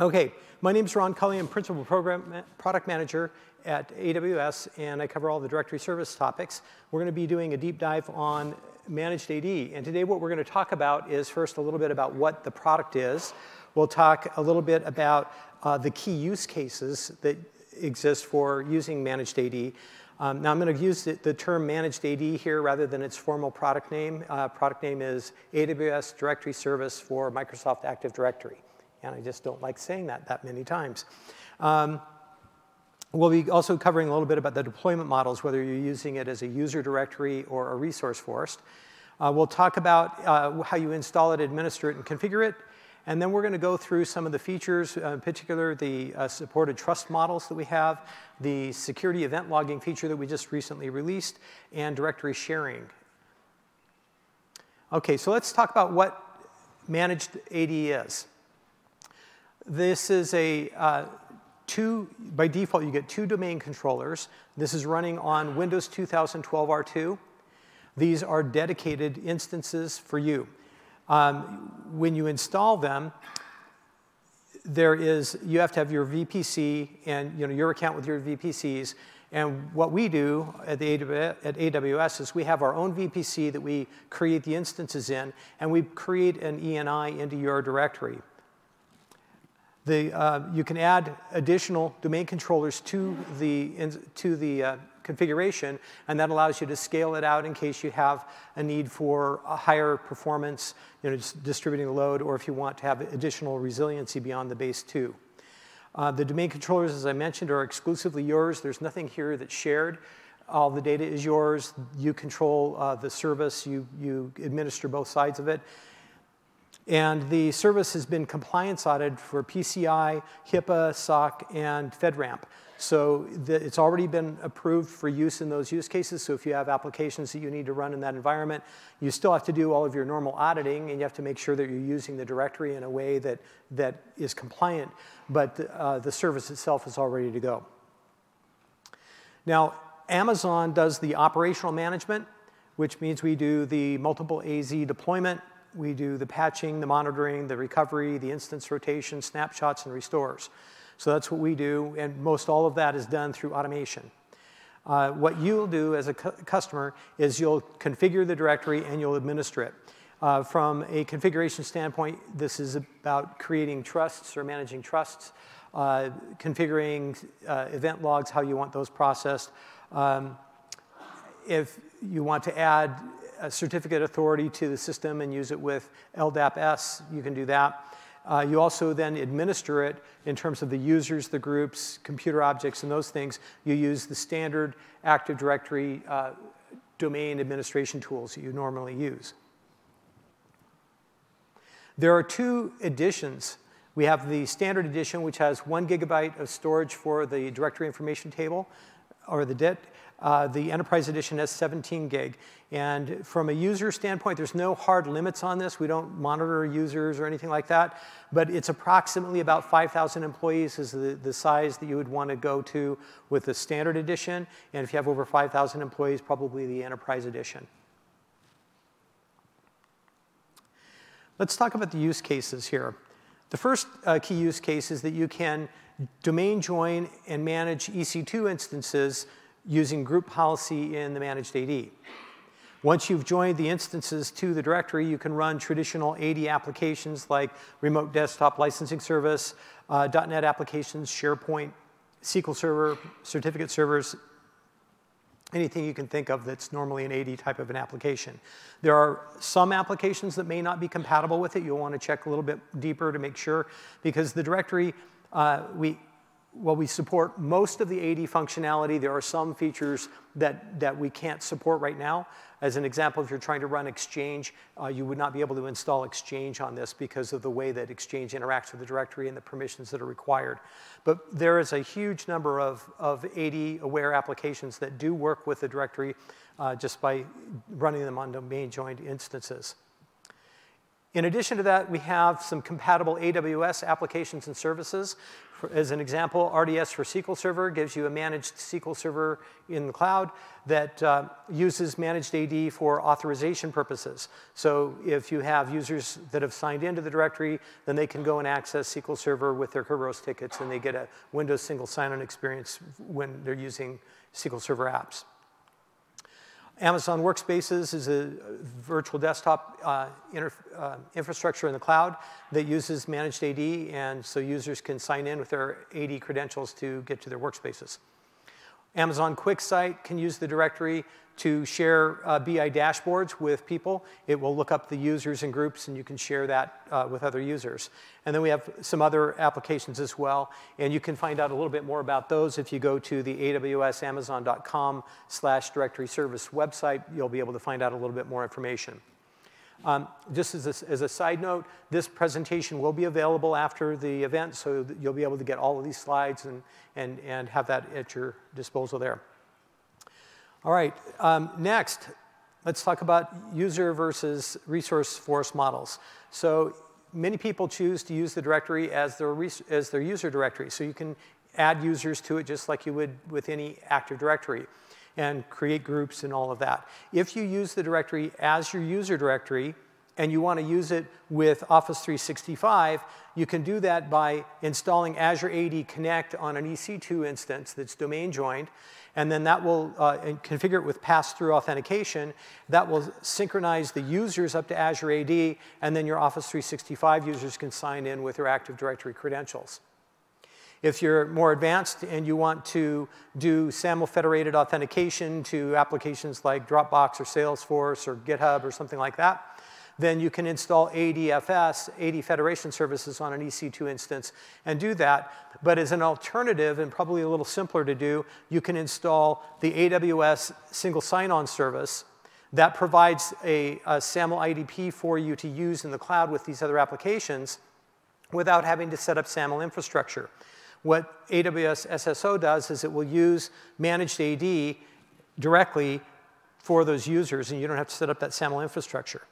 Okay, my name is Ron Cully. I'm Principal Program Product Manager at AWS, and I cover all the directory service topics. We're going to be doing a deep dive on managed AD. And today what we're going to talk about is first a little bit about what the product is. We'll talk a little bit about uh, the key use cases that exist for using managed AD. Um, now I'm going to use the, the, term managed AD here rather than its formal product name. Uh, product name is AWS Directory Service for Microsoft Active Directory. And I just don't like saying that that many times. Um, We'll be also covering a little bit about the deployment models, whether you're using it as a user directory or a resource forest. Uh, we'll talk about uh, how you install it, administer it, and configure it. And then we're going to go through some of the features, uh, in particular the uh, supported trust models that we have, the security event logging feature that we just recently released, and directory sharing. OK, so let's talk about what managed AD is. This is a uh, two, by default, you get two domain controllers. This is running on Windows 2012 R2. These are dedicated instances for you. Um, when you install them, there is, you have to have your VPC and you know, your account with your VPCs. And what we do at, the at AWS is we have our own VPC that we create the instances in, and we create an ENI into your directory. The, uh, you can add additional domain controllers to the, in, to the uh, configuration, and that allows you to scale it out in case you have a need for a higher performance, you know, distributing the load, or if you want to have additional resiliency beyond the base two. Uh, the domain controllers, as I mentioned, are exclusively yours. There's nothing here that's shared. All the data is yours. You control uh, the service. You, you administer both sides of it. And the service has been compliance audited for PCI, HIPAA, SOC, and FedRAMP. So the, it's already been approved for use in those use cases. So if you have applications that you need to run in that environment, you still have to do all of your normal auditing, and you have to make sure that you're using the directory in a way that, that is compliant. But uh, the service itself is all ready to go. Now, Amazon does the operational management, which means we do the multiple AZ deployment, we do the patching, the monitoring, the recovery, the instance rotation, snapshots, and restores. So that's what we do, and most all of that is done through automation. Uh, what you'll do as a cu customer is you'll configure the directory and you'll administer it. Uh, from a configuration standpoint, this is about creating trusts or managing trusts, uh, configuring uh, event logs, how you want those processed. Um, if you want to add a certificate authority to the system and use it with LDAP-S, you can do that. Uh, you also then administer it in terms of the users, the groups, computer objects, and those things. You use the standard Active Directory uh, domain administration tools that you normally use. There are two editions. We have the standard edition, which has one gigabyte of storage for the directory information table, or the DIT, uh, the Enterprise Edition has 17 gig. And from a user standpoint, there's no hard limits on this. We don't monitor users or anything like that. But it's approximately about 5,000 employees is the, the size that you would want to go to with the standard edition. And if you have over 5,000 employees, probably the Enterprise Edition. Let's talk about the use cases here. The first uh, key use case is that you can domain join and manage EC2 instances using group policy in the managed AD. Once you've joined the instances to the directory, you can run traditional AD applications like remote desktop licensing service, uh, .NET applications, SharePoint, SQL Server, certificate servers, anything you can think of that's normally an AD type of an application. There are some applications that may not be compatible with it. You'll want to check a little bit deeper to make sure, because the directory, uh, we, while we support most of the AD functionality, there are some features that, that we can't support right now. As an example, if you're trying to run Exchange, uh, you would not be able to install Exchange on this because of the way that Exchange interacts with the directory and the permissions that are required. But there is a huge number of, of AD-aware applications that do work with the directory uh, just by running them on domain-joined instances. In addition to that, we have some compatible AWS applications and services. As an example, RDS for SQL Server gives you a managed SQL Server in the cloud that uh, uses managed AD for authorization purposes. So if you have users that have signed into the directory, then they can go and access SQL Server with their Kerberos tickets, and they get a Windows single sign-on experience when they're using SQL Server apps. Amazon Workspaces is a virtual desktop uh, uh, infrastructure in the cloud that uses managed AD, and so users can sign in with their AD credentials to get to their workspaces. Amazon QuickSight can use the directory to share uh, BI dashboards with people. It will look up the users and groups, and you can share that uh, with other users. And then we have some other applications as well, and you can find out a little bit more about those if you go to the awsamazon.com slash directory service website. You'll be able to find out a little bit more information. Um, just as a, as a, side note, this presentation will be available after the event, so you'll be able to get all of these slides and, and, and have that at your disposal there. All right, um, next, let's talk about user versus resource forest models. So many people choose to use the directory as their, as their user directory. So you can add users to it just like you would with any Active Directory and create groups and all of that. If you use the directory as your user directory, and you want to use it with Office 365, you can do that by installing Azure AD Connect on an EC2 instance that's domain joined, and then that will uh, configure it with pass-through authentication. That will synchronize the users up to Azure AD, and then your Office 365 users can sign in with their Active Directory credentials. If you're more advanced and you want to do SAML federated authentication to applications like Dropbox or Salesforce or GitHub or something like that, then you can install ADFS, AD Federation Services on an EC2 instance and do that. But as an alternative, and probably a little simpler to do, you can install the AWS single sign-on service that provides a, a SAML IDP for you to use in the cloud with these other applications without having to set up SAML infrastructure. What AWS SSO does is it will use managed AD directly for those users, and you don't have to set up that SAML infrastructure.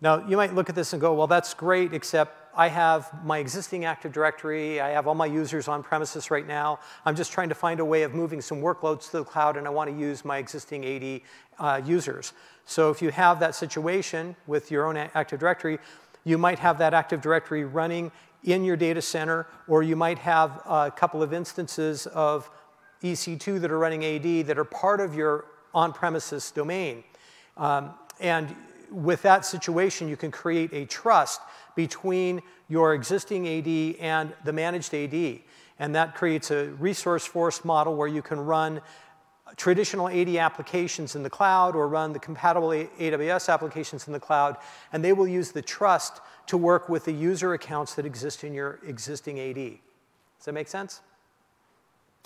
Now, you might look at this and go, well, that's great, except I have my existing Active Directory. I have all my users on premises right now. I'm just trying to find a way of moving some workloads to the cloud, and I want to use my existing AD uh, users. So if you have that situation with your own Active Directory, you might have that Active Directory running in your data center, or you might have a couple of instances of EC2 that are running AD that are part of your on-premises domain. Um, and with that situation, you can create a trust between your existing AD and the managed AD. And that creates a resource forest model where you can run traditional AD applications in the cloud or run the compatible AWS applications in the cloud, and they will use the trust to work with the user accounts that exist in your existing AD. Does that make sense?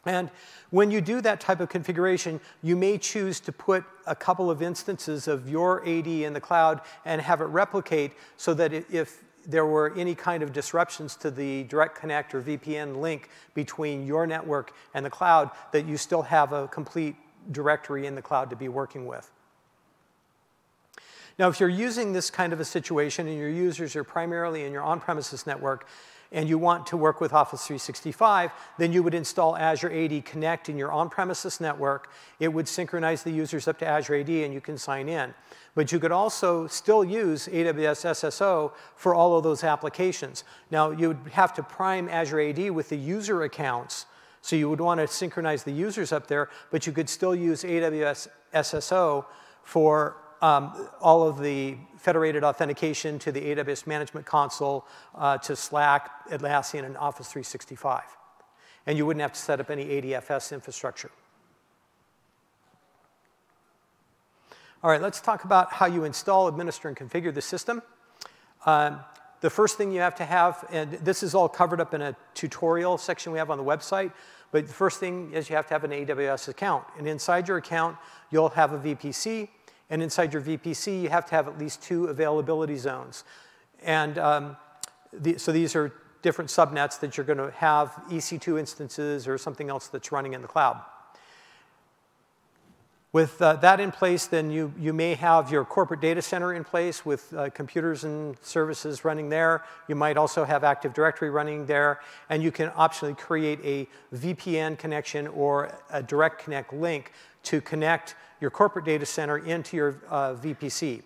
And when you do that type of configuration, you may choose to put a couple of instances of your AD in the cloud and have it replicate so that if there were any kind of disruptions to the direct connect or VPN link between your network and the cloud, that you still have a complete directory in the cloud to be working with. Now, if you're using this kind of a situation and your users are primarily in your on-premises network, and you want to work with Office 365, then you would install Azure AD Connect in your on-premises network. It would synchronize the users up to Azure AD, and you can sign in. But you could also still use AWS SSO for all of those applications. Now, you would have to prime Azure AD with the user accounts, so you would want to synchronize the users up there, but you could still use AWS SSO for um, all of the federated authentication to the AWS Management Console, uh, to Slack, Atlassian, and Office 365. And you wouldn't have to set up any ADFS infrastructure. All right, let's talk about how you install, administer, and configure the system. Um, the first thing you have to have, and this is all covered up in a tutorial section we have on the website, but the first thing is you have to have an AWS account. And inside your account, you'll have a VPC, and inside your VPC, you have to have at least two availability zones. And um, the, so these are different subnets that you're going to have EC2 instances or something else that's running in the cloud. With uh, that in place, then you, you may have your corporate data center in place with uh, computers and services running there. You might also have Active Directory running there. And you can optionally create a VPN connection or a direct connect link to connect your corporate data center into your uh, VPC.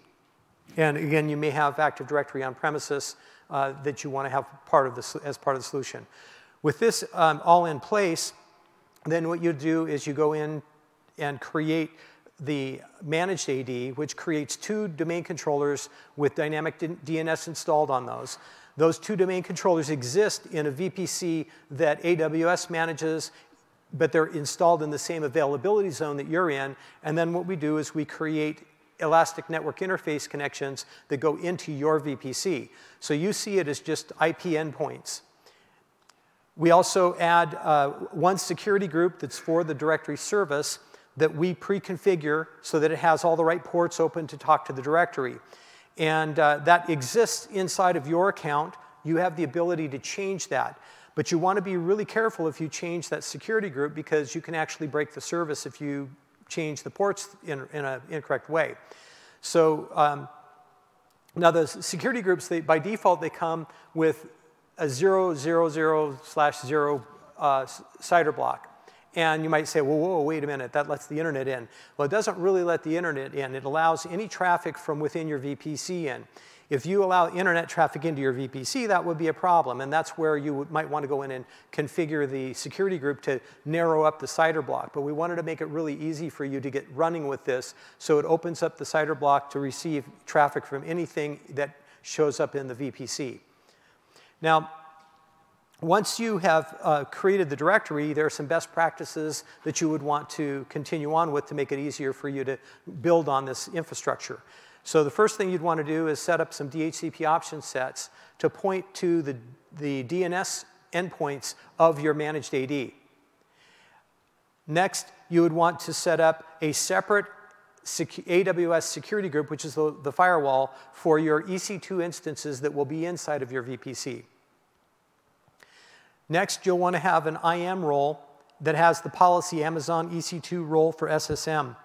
And again, you may have Active Directory on premises uh, that you want to have part of the, as part of the solution. With this um, all in place, then what you do is you go in and create the managed AD, which creates two domain controllers with dynamic DNS installed on those. Those two domain controllers exist in a VPC that AWS manages, but they're installed in the same availability zone that you're in. And then what we do is we create elastic network interface connections that go into your VPC. So you see it as just IP endpoints. We also add uh, one security group that's for the directory service that we pre-configure so that it has all the right ports open to talk to the directory. And uh, that exists inside of your account. You have the ability to change that. But you want to be really careful if you change that security group because you can actually break the service if you change the ports in, in an incorrect way. So um, now the security groups, they, by default, they come with a 000 slash 0 uh, CIDR block. And you might say, well, whoa, wait a minute, that lets the internet in. Well, it doesn't really let the internet in. It allows any traffic from within your VPC in. If you allow internet traffic into your VPC, that would be a problem. And that's where you might want to go in and configure the security group to narrow up the CIDR block. But we wanted to make it really easy for you to get running with this. So it opens up the CIDR block to receive traffic from anything that shows up in the VPC. Now, once you have uh, created the directory, there are some best practices that you would want to continue on with to make it easier for you to build on this infrastructure. So the first thing you'd want to do is set up some DHCP option sets to point to the, the DNS endpoints of your managed AD. Next, you would want to set up a separate AWS security group, which is the, the firewall, for your EC2 instances that will be inside of your VPC. Next, you'll want to have an IAM role that has the policy Amazon EC2 role for SSM.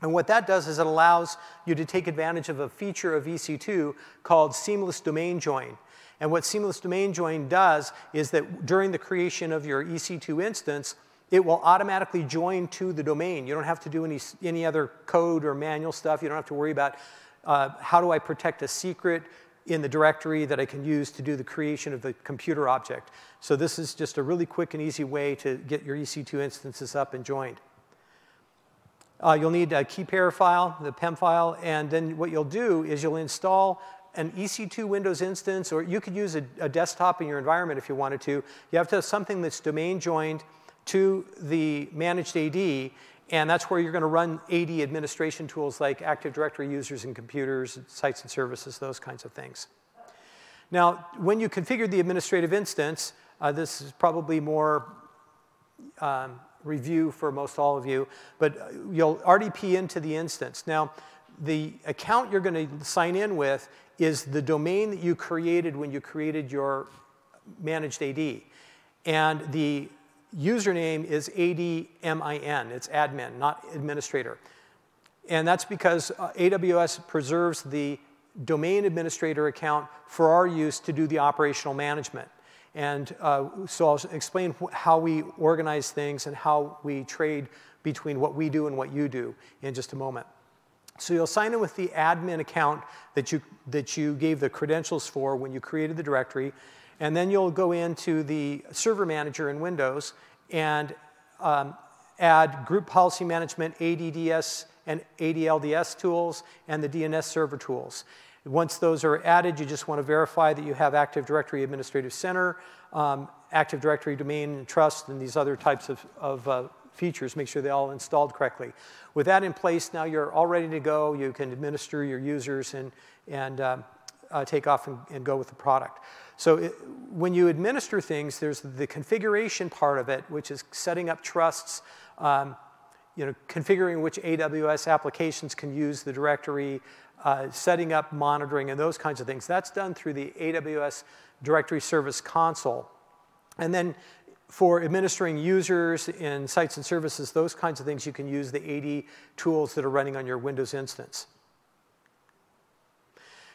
And what that does is it allows you to take advantage of a feature of EC2 called seamless domain join. And what seamless domain join does is that during the creation of your EC2 instance, it will automatically join to the domain. You don't have to do any, any other code or manual stuff. You don't have to worry about uh, how do I protect a secret in the directory that I can use to do the creation of the computer object. So this is just a really quick and easy way to get your EC2 instances up and joined. Uh, you'll need a key pair file, the PEM file, and then what you'll do is you'll install an EC2 Windows instance, or you could use a, a desktop in your environment if you wanted to. You have to have something that's domain joined to the managed AD, and that's where you're going to run AD administration tools like Active Directory users and computers, sites and services, those kinds of things. Now, when you configure the administrative instance, uh, this is probably more um, review for most all of you, but you'll RDP into the instance. Now, the account you're going to sign in with is the domain that you created when you created your managed AD. And the username is ADMIN. It's admin, not administrator. And that's because uh, AWS preserves the domain administrator account for our use to do the operational management. And uh, so I'll explain how we organize things and how we trade between what we do and what you do in just a moment. So you'll sign in with the admin account that you, that you gave the credentials for when you created the directory. And then you'll go into the server manager in Windows and um, add group policy management, ADDS, and ADLDS tools, and the DNS server tools. Once those are added, you just want to verify that you have Active Directory Administrative Center, um, Active Directory Domain and Trust, and these other types of, of uh, features. Make sure they're all installed correctly. With that in place, now you're all ready to go. You can administer your users and, and um, uh, take off and, and, go with the product. So it, when you administer things, there's the configuration part of it, which is setting up trusts, um, you know, configuring which AWS applications can use the directory, uh, setting up monitoring and those kinds of things. That's done through the AWS Directory Service Console. And then for administering users in sites and services, those kinds of things, you can use the AD tools that are running on your Windows instance.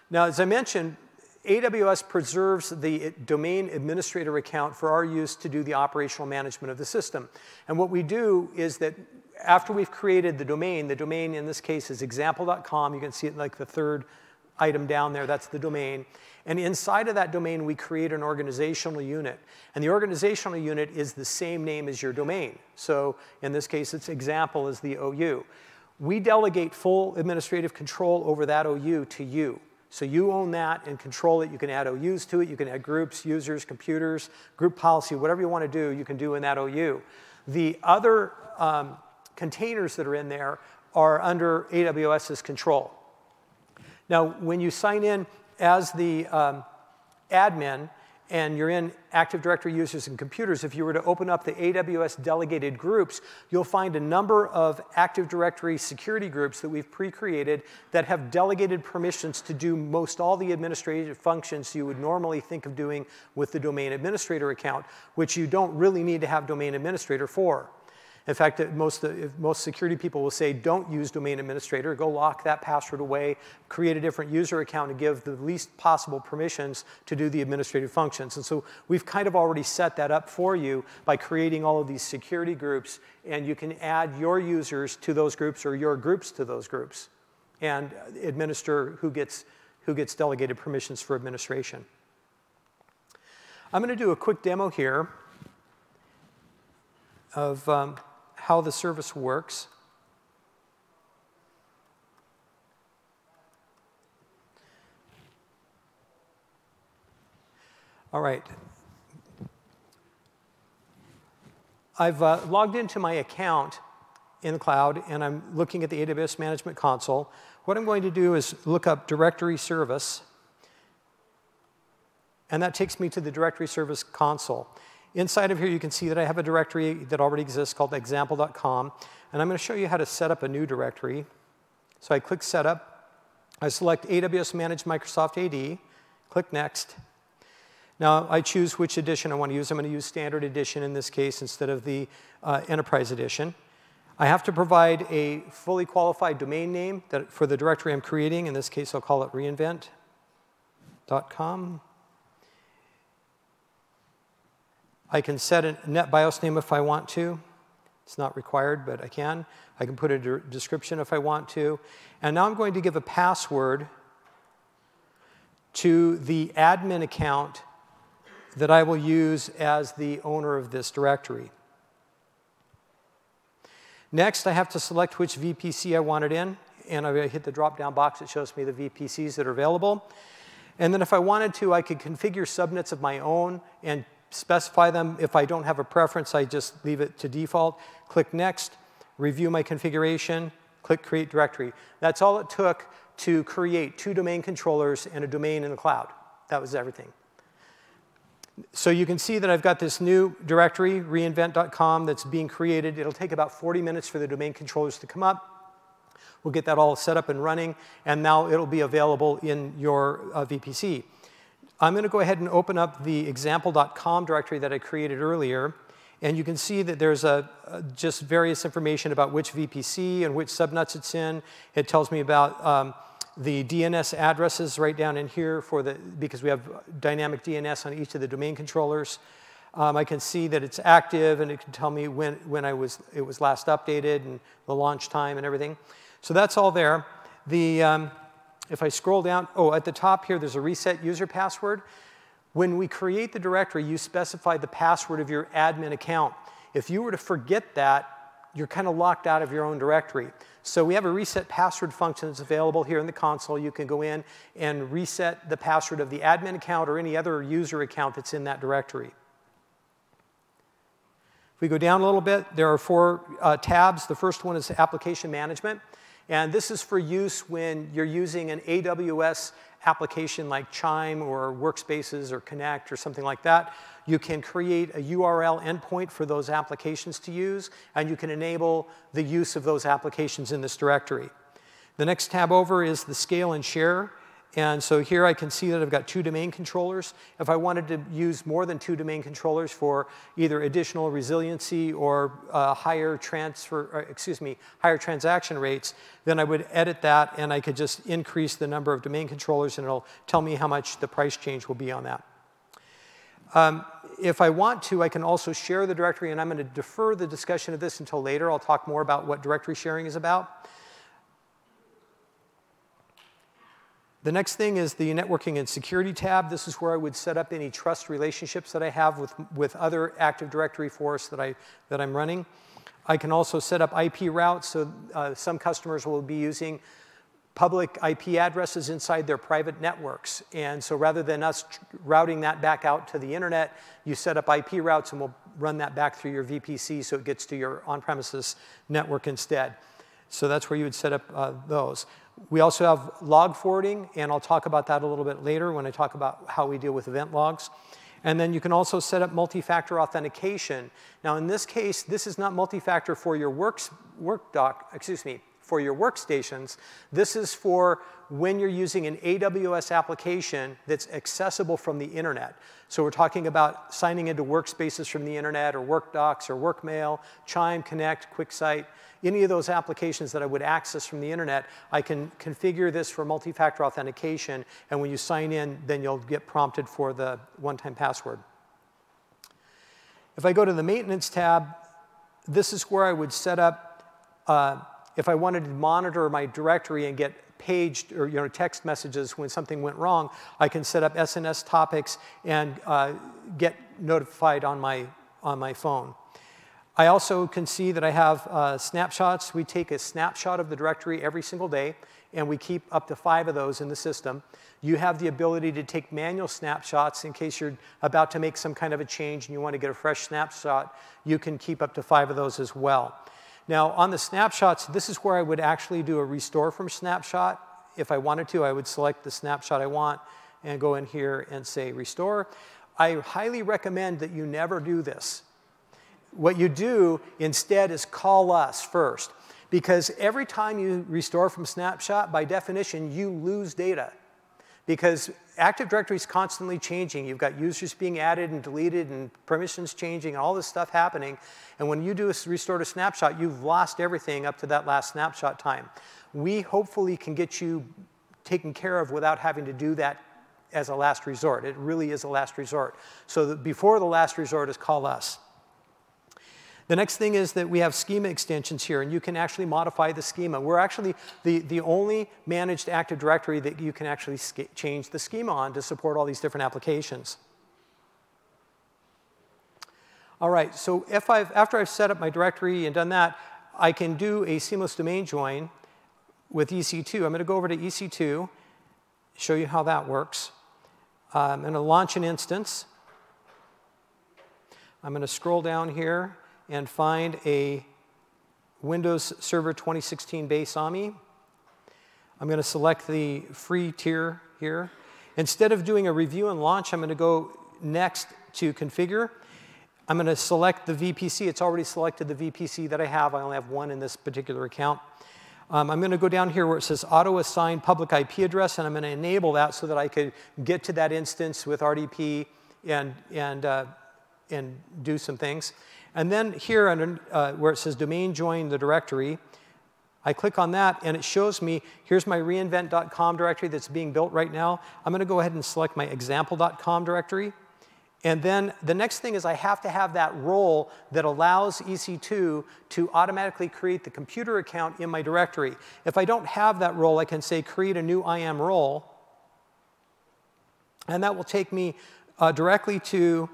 Now, as I mentioned, AWS preserves the domain administrator account for our use to do the operational management of the system. And what we do is that after we've created the domain, the domain in this case is example.com. You can see it like the third item down there, that's the domain. And inside of that domain, we create an organizational unit. And the organizational unit is the same name as your domain. So in this case, its example is the OU. We delegate full administrative control over that OU to you. So you own that and control it. You can add OUs to it. You can add groups, users, computers, group policy, whatever you want to do, you can do in that OU. The other um, containers that are in there are under AWS's control. Now, when you sign in as the um, admin and you're in Active Directory users and computers, if you were to open up the AWS delegated groups, you'll find a number of Active Directory security groups that we've pre-created that have delegated permissions to do most all the administrative functions you would normally think of doing with the domain administrator account, which you don't really need to have domain administrator for. In fact, most, most security people will say, don't use domain administrator, go lock that password away, create a different user account and give the least possible permissions to do the administrative functions. And so we've kind of already set that up for you by creating all of these security groups, and you can add your users to those groups or your groups to those groups and administer who gets, who gets delegated permissions for administration. I'm going to do a quick demo here of um, how the service works. All right. I've uh, logged into my account in the cloud, and I'm looking at the AWS Management Console. What I'm going to do is look up directory service, and that takes me to the directory service console. Inside of here, you can see that I have a directory that already exists called example.com. And I'm going to show you how to set up a new directory. So I click Setup. I select AWS Managed Microsoft AD. Click Next. Now, I choose which edition I want to use. I'm going to use Standard Edition in this case instead of the uh, Enterprise Edition. I have to provide a fully qualified domain name that, for the directory I'm creating. In this case, I'll call it reinvent.com. I can set a NetBIOS name if I want to. It's not required, but I can. I can put a de description if I want to. And now I'm going to give a password to the admin account that I will use as the owner of this directory. Next, I have to select which VPC I want it in. And I hit the drop-down box. It shows me the VPCs that are available. And then if I wanted to, I could configure subnets of my own and specify them. If I don't have a preference, I just leave it to default. Click Next, review my configuration, click Create Directory. That's all it took to create two domain controllers and a domain in the cloud. That was everything. So you can see that I've got this new directory, reinvent.com, that's being created. It'll take about 40 minutes for the domain controllers to come up. We'll get that all set up and running, and now it'll be available in your uh, VPC. I'm going to go ahead and open up the example.com directory that I created earlier. And you can see that there's a, a, just various information about which VPC and which subnets it's in. It tells me about um, the DNS addresses right down in here for the, because we have dynamic DNS on each of the domain controllers. Um, I can see that it's active and it can tell me when, when I was, it was last updated and the launch time and everything. So that's all there. The, um, if I scroll down, oh, at the top here, there's a reset user password. When we create the directory, you specify the password of your admin account. If you were to forget that, you're kind of locked out of your own directory. So we have a reset password function that's available here in the console. You can go in and reset the password of the admin account or any other user account that's in that directory. If we go down a little bit, there are four uh, tabs. The first one is application management. And this is for use when you're using an AWS application like Chime or Workspaces or Connect or something like that. You can create a URL endpoint for those applications to use, and you can enable the use of those applications in this directory. The next tab over is the scale and share. And so here I can see that I've got two domain controllers. If I wanted to use more than two domain controllers for either additional resiliency or uh, higher transfer, or, uh, excuse me, higher transaction rates, then I would edit that and I could just increase the number of domain controllers and it'll tell me how much the price change will be on that. Um, if I want to, I can also share the directory, and I'm going to defer the discussion of this until later. I'll talk more about what directory sharing is about. The next thing is the networking and security tab. This is where I would set up any trust relationships that I have with, with other Active Directory force that, I, that I'm running. I can also set up IP routes, so uh, some customers will be using public IP addresses inside their private networks. And so rather than us routing that back out to the internet, you set up IP routes and we'll run that back through your VPC so it gets to your on-premises network instead. So that's where you would set up uh, those. We also have log forwarding, and I'll talk about that a little bit later when I talk about how we deal with event logs. And then you can also set up multi-factor authentication. Now in this case, this is not multi-factor for your works, work doc, excuse me, for your workstations. This is for when you're using an AWS application that's accessible from the internet. So we're talking about signing into workspaces from the internet or WorkDocs or WorkMail, Chime, Connect, QuickSight any of those applications that I would access from the internet, I can configure this for multi-factor authentication, and when you sign in, then you'll get prompted for the one-time password. If I go to the maintenance tab, this is where I would set up, uh, if I wanted to monitor my directory and get paged or you know, text messages when something went wrong, I can set up SNS topics and uh, get notified on my, on my phone. I also can see that I have uh, snapshots. We take a snapshot of the directory every single day, and we keep up to five of those in the system. You have the ability to take manual snapshots in case you're about to make some kind of a change and you want to get a fresh snapshot. You can keep up to five of those as well. Now, on the snapshots, this is where I would actually do a restore from snapshot. If I wanted to, I would select the snapshot I want and go in here and say restore. I highly recommend that you never do this what you do instead is call us first. Because every time you restore from snapshot, by definition, you lose data. Because Active Directory is constantly changing. You've got users being added and deleted and permissions changing and all this stuff happening. And when you do a restore to snapshot, you've lost everything up to that last snapshot time. We hopefully can get you taken care of without having to do that as a last resort. It really is a last resort. So before the last resort is call us. The next thing is that we have schema extensions here, and you can actually modify the schema. We're actually the, the only managed Active Directory that you can actually change the schema on to support all these different applications. All right, so if I've, after I've set up my directory and done that, I can do a seamless domain join with EC2. I'm going to go over to EC2, show you how that works. Uh, I'm going to launch an instance. I'm going to scroll down here and find a Windows Server 2016 base AMI. I'm going to select the free tier here. Instead of doing a review and launch, I'm going to go next to configure. I'm going to select the VPC. It's already selected the VPC that I have. I only have one in this particular account. Um, I'm going to go down here where it says auto assign public IP address, and I'm going to enable that so that I could get to that instance with RDP and, and, uh, and do some things. And then here under, uh, where it says domain join the directory, I click on that and it shows me, here's my reinvent.com directory that's being built right now. I'm gonna go ahead and select my example.com directory. And then the next thing is I have to have that role that allows EC2 to automatically create the computer account in my directory. If I don't have that role, I can say create a new IAM role. And that will take me uh, directly to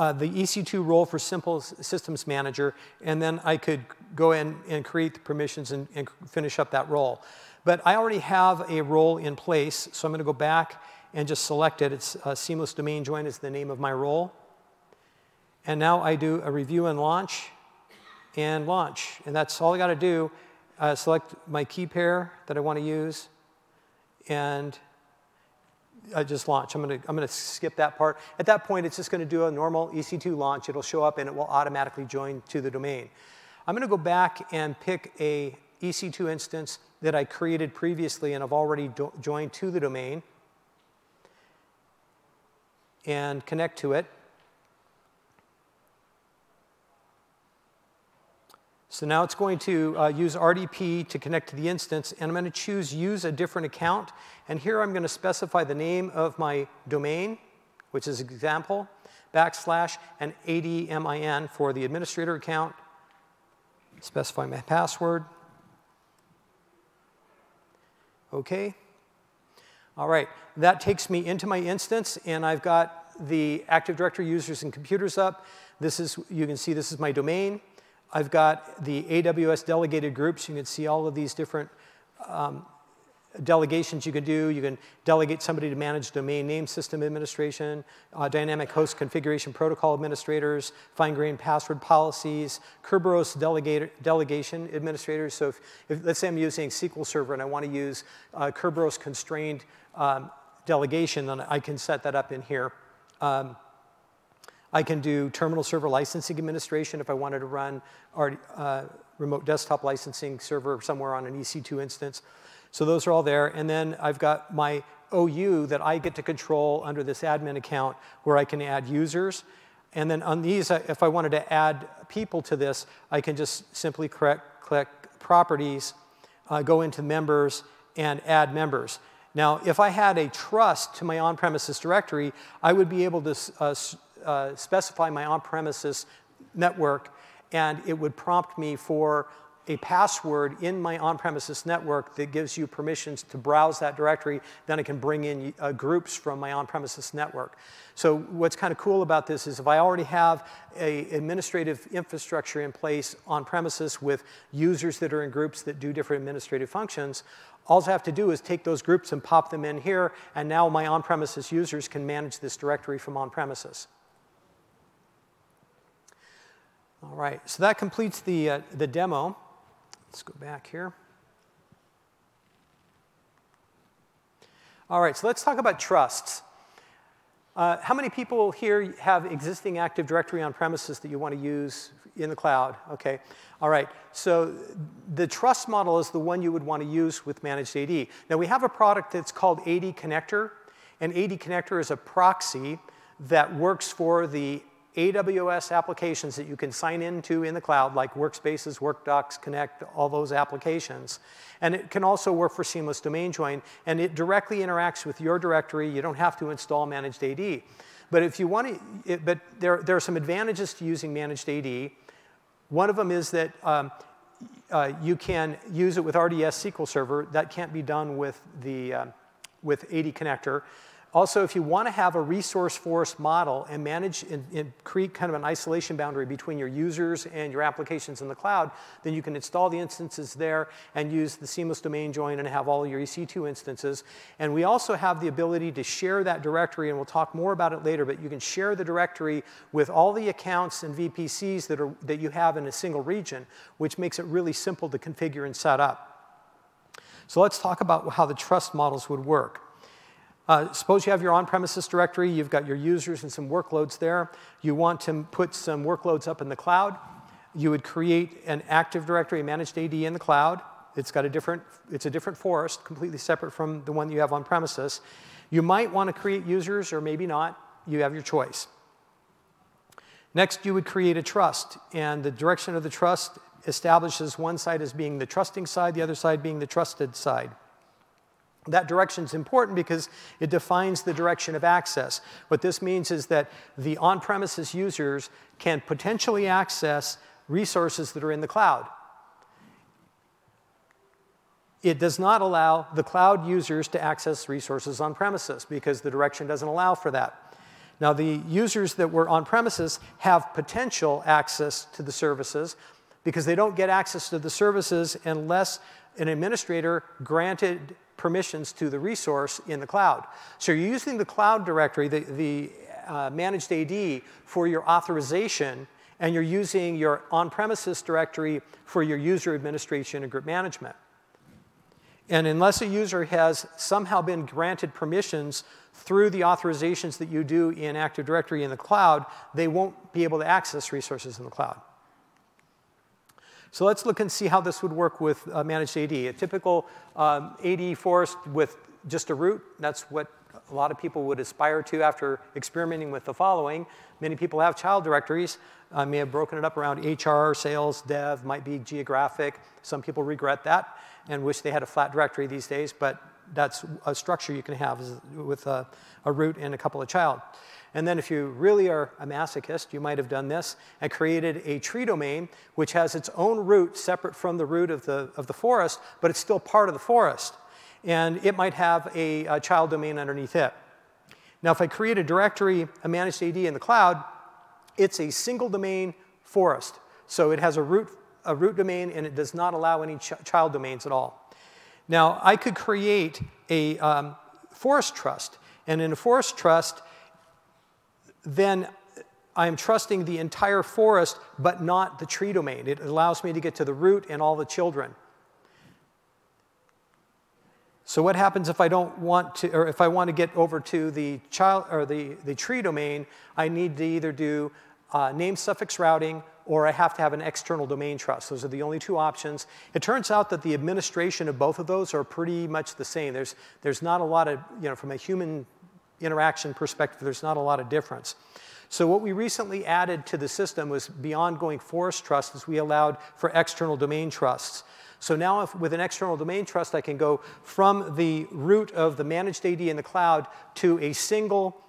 uh, the EC2 role for Simple Systems Manager, and then I could go in and create the permissions and, and finish up that role. But I already have a role in place, so I'm going to go back and just select it. It's uh, Seamless Domain Join is the name of my role. And now I do a review and launch, and launch. And that's all I got to do. Uh, select my key pair that I want to use, and uh, just launch. I'm going to I'm going to skip that part. At that point, it's just going to do a normal EC2 launch. It'll show up and it will automatically join to the domain. I'm going to go back and pick a EC2 instance that I created previously and I've already joined to the domain and connect to it. So now it's going to uh, use RDP to connect to the instance, and I'm going to choose use a different account. And here I'm going to specify the name of my domain, which is example, backslash, and ADMIN for the administrator account. Specify my password. OK. All right, that takes me into my instance, and I've got the Active Directory users and computers up. This is, you can see this is my domain. I've got the AWS delegated groups. You can see all of these different um, delegations you can do. You can delegate somebody to manage domain name system administration, uh, dynamic host configuration protocol administrators, fine-grained password policies, Kerberos delegation administrators. So if, if, let's say I'm using SQL Server and I want to use uh, Kerberos constrained um, delegation, then I can set that up in here. Um, I can do terminal server licensing administration if I wanted to run our uh, remote desktop licensing server somewhere on an EC2 instance. So those are all there. And then I've got my OU that I get to control under this admin account where I can add users. And then on these, if I wanted to add people to this, I can just simply correct, click properties, uh, go into members, and add members. Now, if I had a trust to my on-premises directory, I would be able to uh, uh, specify my on-premises network, and it would prompt me for a password in my on-premises network that gives you permissions to browse that directory. Then I can bring in uh, groups from my on-premises network. So what's kind of cool about this is if I already have a administrative infrastructure in place on premises with users that are in groups that do different administrative functions, all I have to do is take those groups and pop them in here, and now my on-premises users can manage this directory from on-premises. All right, so that completes the, uh, the demo. Let's go back here. All right, so let's talk about trusts. Uh, how many people here have existing Active Directory on premises that you want to use in the cloud? Okay, all right. So the trust model is the one you would want to use with Managed AD. Now we have a product that's called AD Connector, and AD Connector is a proxy that works for the AWS applications that you can sign into in the cloud, like Workspaces, WorkDocs, Connect, all those applications. And it can also work for seamless domain join, and it directly interacts with your directory. You don't have to install Managed AD. But if you want to, it, but there, there are some advantages to using Managed AD. One of them is that um, uh, you can use it with RDS SQL Server. That can't be done with the uh, with AD Connector. Also, if you want to have a resource forest model and manage and, and, create kind of an isolation boundary between your users and your applications in the cloud, then you can install the instances there and use the seamless domain join and have all your EC2 instances. And we also have the ability to share that directory, and we'll talk more about it later, but you can share the directory with all the accounts and VPCs that, are, that you have in a single region, which makes it really simple to configure and set up. So let's talk about how the trust models would work. Uh, suppose you have your on-premises directory, you've got your users and some workloads there. You want to put some workloads up in the cloud. You would create an Active Directory managed AD in the cloud. It's got a different, it's a different forest, completely separate from the one that you have on premises. You might want to create users or maybe not. You have your choice. Next, you would create a trust, and the direction of the trust establishes one side as being the trusting side, the other side being the trusted side. That direction is important because it defines the direction of access. What this means is that the on-premises users can potentially access resources that are in the cloud. It does not allow the cloud users to access resources on premises because the direction doesn't allow for that. Now, the users that were on premises have potential access to the services because they don't get access to the services unless an administrator granted permissions to the resource in the cloud. So you're using the cloud directory, the, the uh, managed AD, for your authorization, and you're using your on-premises directory for your user administration and group management. And unless a user has somehow been granted permissions through the authorizations that you do in Active Directory in the cloud, they won't be able to access resources in the cloud. So let's look and see how this would work with uh, managed AD. A typical um, AD forest with just a root, that's what a lot of people would aspire to after experimenting with the following. Many people have child directories. I may have broken it up around HR, sales, dev, might be geographic. Some people regret that and wish they had a flat directory these days, but that's a structure you can have with a, a root and a couple of child. And then if you really are a masochist, you might have done this and created a tree domain which has its own root separate from the root of the, of the forest, but it's still part of the forest. And it might have a, a child domain underneath it. Now, if I create a directory, a managed AD in the cloud, it's a single domain forest. So it has a root, a root domain and it does not allow any ch child domains at all. Now, I could create a um, forest trust. And in a forest trust, then I'm trusting the entire forest, but not the tree domain. It allows me to get to the root and all the children. So what happens if I don't want to, or if I want to get over to the child or the, the tree domain, I need to either do uh, name suffix routing or I have to have an external domain trust. Those are the only two options. It turns out that the administration of both of those are pretty much the same. There's, there's not a lot of, you know, from a human interaction perspective, there's not a lot of difference. So what we recently added to the system was beyond going forest trusts, we allowed for external domain trusts. So now if, with an external domain trust, I can go from the root of the managed AD in the cloud to a single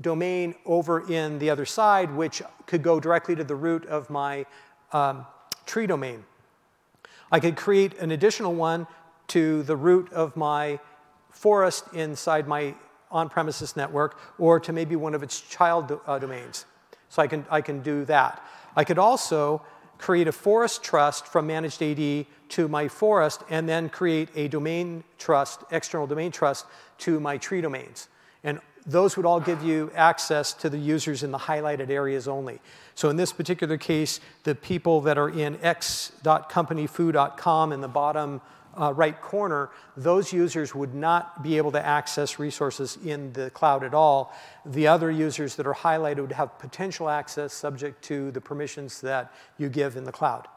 domain over in the other side, which could go directly to the root of my um, tree domain. I could create an additional one to the root of my forest inside my on-premises network or to maybe one of its child do uh, domains. So I can, I can do that. I could also create a forest trust from managed AD to my forest, and then create a domain trust, external domain trust, to my tree domains. And those would all give you access to the users in the highlighted areas only. So in this particular case, the people that are in x.companyfoo.com in the bottom uh, right corner, those users would not be able to access resources in the cloud at all. The other users that are highlighted would have potential access subject to the permissions that you give in the cloud.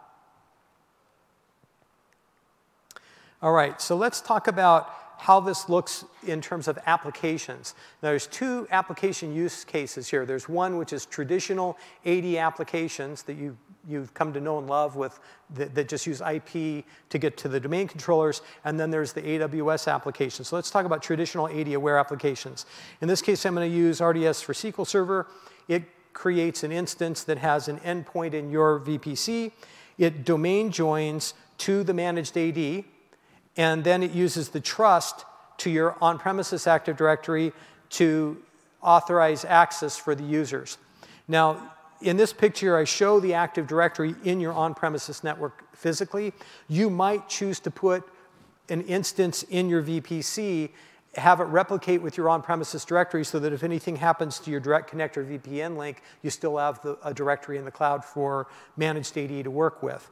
All right, so let's talk about how this looks in terms of applications. Now, there's two application use cases here. There's one which is traditional AD applications that you, you've come to know and love with that, that just use IP to get to the domain controllers, and then there's the AWS application. So let's talk about traditional AD-aware applications. In this case, I'm going to use RDS for SQL Server. It creates an instance that has an endpoint in your VPC. It domain joins to the managed AD, and then it uses the trust to your on-premises Active Directory to authorize access for the users. Now, in this picture, I show the Active Directory in your on-premises network physically. You might choose to put an instance in your VPC, have it replicate with your on-premises directory so that if anything happens to your Direct Connect or VPN link, you still have the, a directory in the cloud for managed AD to work with.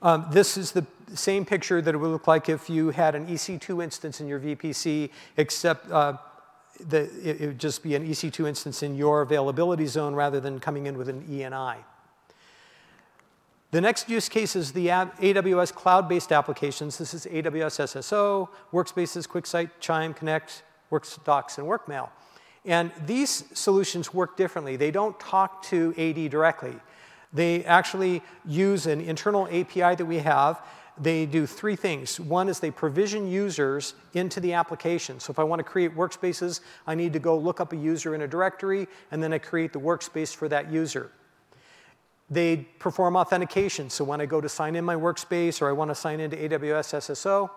Um, this is the same picture that it would look like if you had an EC2 instance in your VPC, except uh, the, it, it, would just be an EC2 instance in your availability zone rather than coming in with an ENI. The next use case is the AWS cloud-based applications. This is AWS SSO, Workspaces, QuickSight, Chime, Connect, WorkDocs, and WorkMail. And these solutions work differently. They don't talk to AD directly. They actually use an internal API that we have. They do three things. One is they provision users into the application. So if I want to create workspaces, I need to go look up a user in a directory, and then I create the workspace for that user. They perform authentication. So when I go to sign in my workspace or I want to sign into AWS SSO,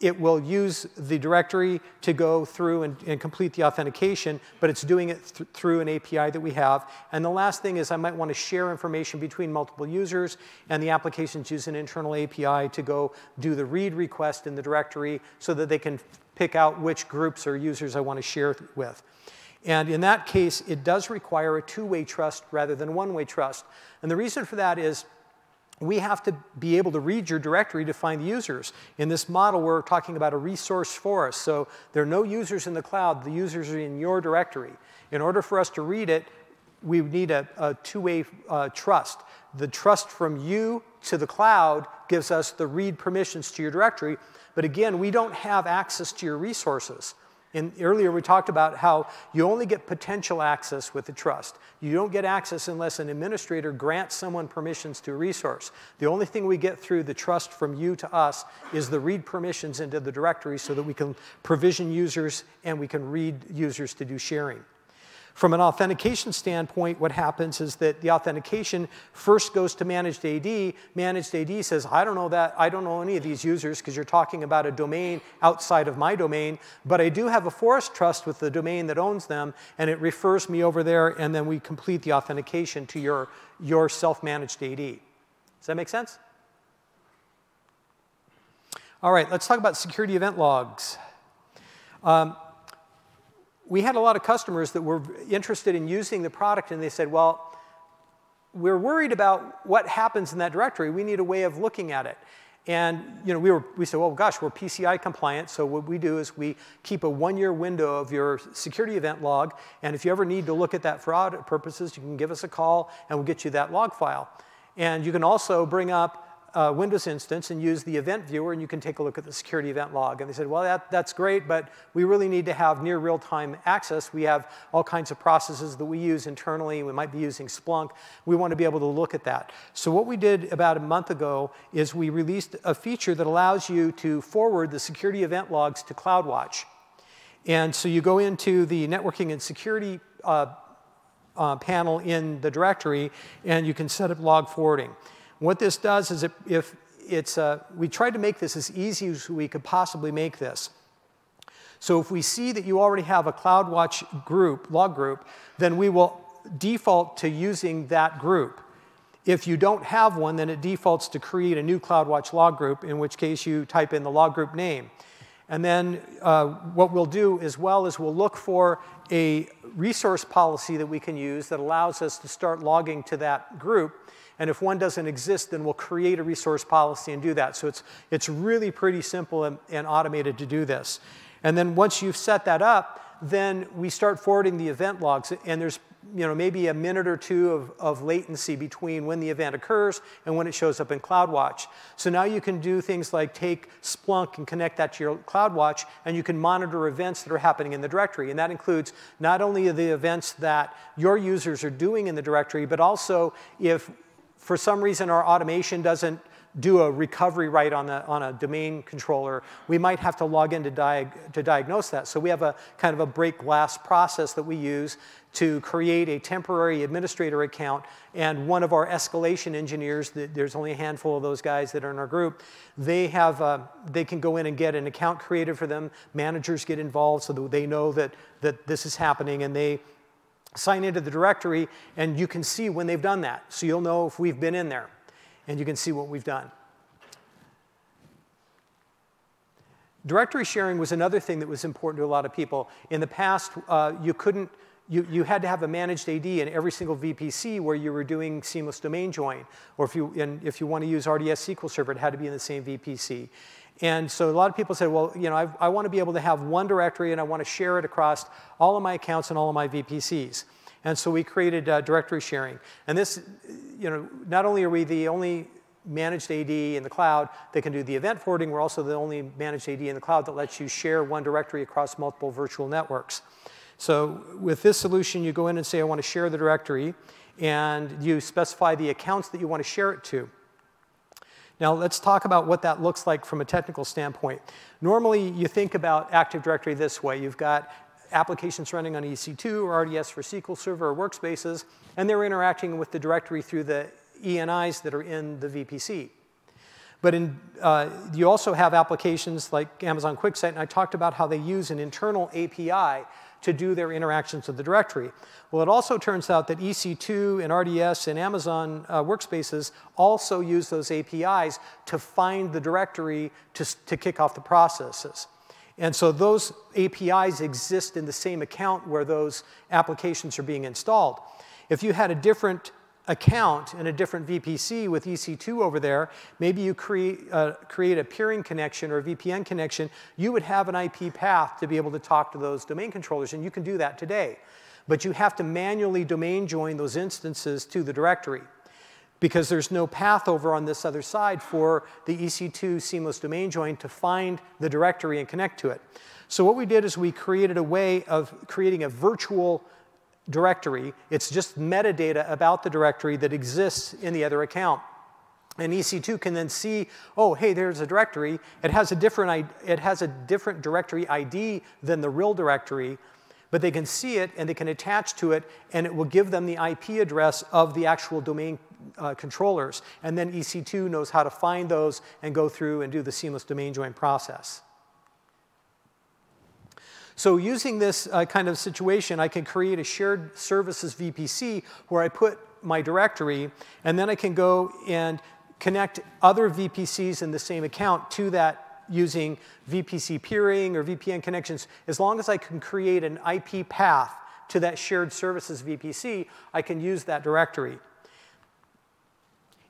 it will use the directory to go through and, and complete the authentication, but it's doing it th through an API that we have. And the last thing is I might want to share information between multiple users, and the applications use an internal API to go do the read request in the directory so that they can pick out which groups or users I want to share with. And in that case, it does require a two-way trust rather than one-way trust. And the reason for that is we have to be able to read your directory to find the users. In this model, we're talking about a resource forest. So there are no users in the cloud. The users are in your directory. In order for us to read it, we need a, a two-way uh, trust. The trust from you to the cloud gives us the read permissions to your directory, but again, we don't have access to your resources. And earlier we talked about how you only get potential access with the trust. You don't get access unless an administrator grants someone permissions to a resource. The only thing we get through the trust from you to us is the read permissions into the directory so that we can provision users and we can read users to do sharing. From an authentication standpoint, what happens is that the authentication first goes to managed AD. Managed AD says, I don't know that, I don't know any of these users because you're talking about a domain outside of my domain, but I do have a forest trust with the domain that owns them, and it refers me over there, and then we complete the authentication to your, your self-managed AD. Does that make sense? All right, let's talk about security event logs. Um, we had a lot of customers that were interested in using the product and they said, well, we're worried about what happens in that directory. We need a way of looking at it. And you know, we, were, we said, well, gosh, we're PCI compliant, so what we do is we keep a one-year window of your security event log, and if you ever need to look at that for audit purposes, you can give us a call, and we'll get you that log file. And you can also bring up Windows instance and use the event viewer, and you can take a look at the security event log. And they said, well, that, that's great, but we really need to have near real-time access. We have all kinds of processes that we use internally. We might be using Splunk. We want to be able to look at that. So what we did about a month ago is we released a feature that allows you to forward the security event logs to CloudWatch. And so you go into the networking and security uh, uh, panel in the directory, and you can set up log forwarding. What this does is if, it's, uh, we tried to make this as easy as we could possibly make this. So if we see that you already have a CloudWatch group, log group, then we will default to using that group. If you don't have one, then it defaults to create a new CloudWatch log group, in which case you type in the log group name. And then uh, what we'll do as well is we'll look for a resource policy that we can use that allows us to start logging to that group. And if one doesn't exist, then we'll create a resource policy and do that. So it's, it's really pretty simple and, and automated to do this. And then once you've set that up, then we start forwarding the event logs. And there's you know, maybe a minute or two of, of latency between when the event occurs and when it shows up in CloudWatch. So now you can do things like take Splunk and connect that to your CloudWatch, and you can monitor events that are happening in the directory. And that includes not only the events that your users are doing in the directory, but also if for some reason our automation doesn't do a recovery right on, the, on a domain controller, we might have to log in to, diag to diagnose that. So we have a kind of a break glass process that we use to create a temporary administrator account. And one of our escalation engineers, there's only a handful of those guys that are in our group, they, have, uh, they can go in and get an account created for them. Managers get involved so that they know that, that this is happening and they sign into the directory, and you can see when they've done that. So you'll know if we've been in there, and you can see what we've done. Directory sharing was another thing that was important to a lot of people. In the past, uh, you couldn't, you, you had to have a managed AD in every single VPC where you were doing seamless domain join. Or if you, and if you want to use RDS SQL Server, it had to be in the same VPC. And so a lot of people said, well, you know, I, I want to be able to have one directory and I want to share it across all of my accounts and all of my VPCs. And so we created uh, directory sharing. And this, you know, not only are we the only managed AD in the cloud that can do the event forwarding, we're also the only managed AD in the cloud that lets you share one directory across multiple virtual networks. So with this solution, you go in and say, I want to share the directory, and you specify the accounts that you want to share it to. Now let's talk about what that looks like from a technical standpoint. Normally you think about Active Directory this way. You've got applications running on EC2 or RDS for SQL Server or workspaces, and they're interacting with the directory through the ENIs that are in the VPC. But in, uh, you also have applications like Amazon QuickSight, and I talked about how they use an internal API to do their interactions with the directory. Well, it also turns out that EC2 and RDS and Amazon uh, workspaces also use those APIs to find the directory to, to kick off the processes. And so those APIs exist in the same account where those applications are being installed. If you had a different account in a different VPC with EC2 over there, maybe you create, uh, create a peering connection or a VPN connection, you would have an IP path to be able to talk to those domain controllers, and you can do that today. but you have to manually domain join those instances to the directory because there's no path over on this other side for the EC2 seamless domain join to find the directory and connect to it. So what we did is we created a way of creating a virtual directory. It's just metadata about the directory that exists in the other account. And EC2 can then see, oh, hey, there's a directory. It has a different, it has a different directory ID than the real directory, but they can see it and they can attach to it, and it will give them the IP address of the actual domain uh, controllers. And then EC2 knows how to find those and go through and do the seamless domain join process. So using this uh, kind of situation, I can create a shared services VPC where I put my directory, and then I can go and connect other VPCs in the same account to that using VPC peering or VPN connections. As long as I can create an IP path to that shared services VPC, I can use that directory.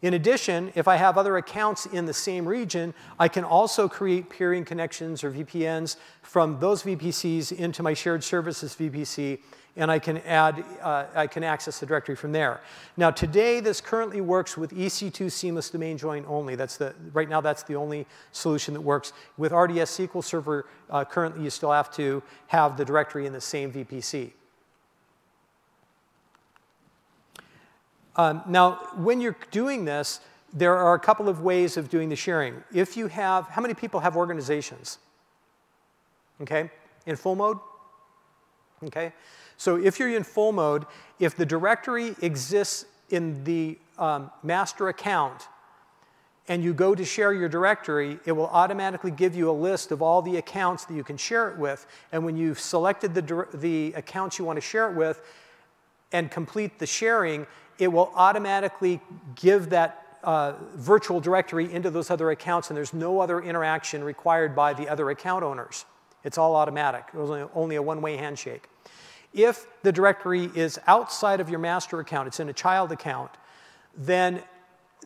In addition, if I have other accounts in the same region, I can also create peering connections or VPNs from those VPCs into my shared services VPC, and I can add, uh, I can access the directory from there. Now today, this currently works with EC2 seamless domain join only. That's the, right now, that's the only solution that works. With RDS SQL Server, uh, currently you still have to have the directory in the same VPC. Um, now, when you're doing this, there are a couple of ways of doing the sharing. If you have, how many people have organizations? Okay, in full mode? Okay, so if you're in full mode, if the directory exists in the um, master account and you go to share your directory, it will automatically give you a list of all the accounts that you can share it with. And when you've selected the, the accounts you want to share it with and complete the sharing, it will automatically give that uh, virtual directory into those other accounts, and there's no other interaction required by the other account owners. It's all automatic. It was only a one-way handshake. If the directory is outside of your master account, it's in a child account, then